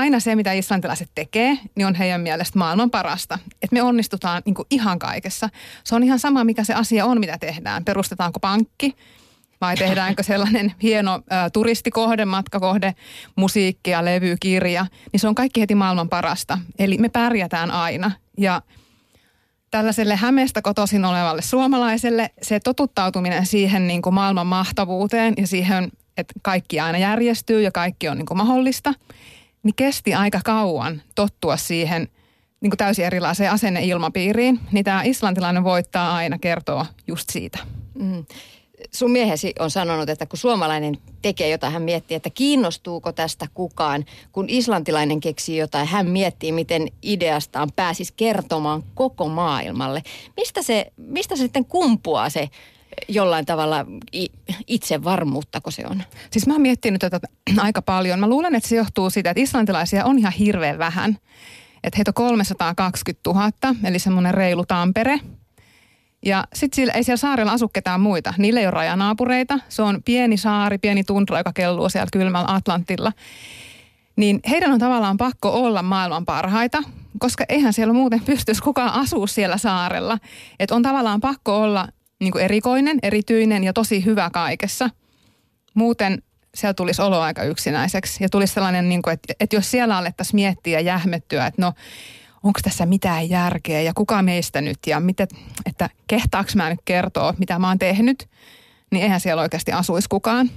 aina se, mitä islantilaiset tekee, niin on heidän mielestä maailman parasta. Että me onnistutaan niin ihan kaikessa. Se on ihan sama, mikä se asia on, mitä tehdään. Perustetaanko pankki vai tehdäänkö sellainen hieno ä, turistikohde, matkakohde, musiikkia, levy, kirja. Niin se on kaikki heti maailman parasta. Eli me pärjätään aina. Ja tällaiselle Hämeestä kotoisin olevalle suomalaiselle se totuttautuminen siihen niin kuin maailman mahtavuuteen ja siihen, että kaikki aina järjestyy ja kaikki on niin kuin mahdollista, niin kesti aika kauan tottua siihen niin kuin täysin erilaiseen asenneilmapiiriin. Niin tämä islantilainen voittaa aina kertoo just siitä. Mm sun miehesi on sanonut, että kun suomalainen tekee jotain, hän miettii, että kiinnostuuko tästä kukaan. Kun islantilainen keksii jotain, hän miettii, miten ideastaan pääsisi kertomaan koko maailmalle. Mistä se, mistä se sitten kumpuaa se jollain tavalla itsevarmuuttako se on? Siis mä oon miettinyt tätä aika paljon. Mä luulen, että se johtuu siitä, että islantilaisia on ihan hirveän vähän. Että heitä on 320 000, eli semmoinen reilu Tampere – ja sitten ei siellä saarella asu ketään muita. Niillä ei ole rajanaapureita. Se on pieni saari, pieni tundra, joka kelluu siellä kylmällä Atlantilla. Niin heidän on tavallaan pakko olla maailman parhaita, koska eihän siellä muuten pystyisi kukaan asua siellä saarella. Että on tavallaan pakko olla niin kuin erikoinen, erityinen ja tosi hyvä kaikessa. Muuten siellä tulisi olo aika yksinäiseksi. Ja tulisi sellainen, niin kuin, että, että jos siellä alettaisiin miettiä ja jähmettyä, että no onko tässä mitään järkeä ja kuka meistä nyt ja mitä, että kehtaaks mä nyt kertoa, mitä mä oon tehnyt, niin eihän siellä oikeasti asuisi kukaan.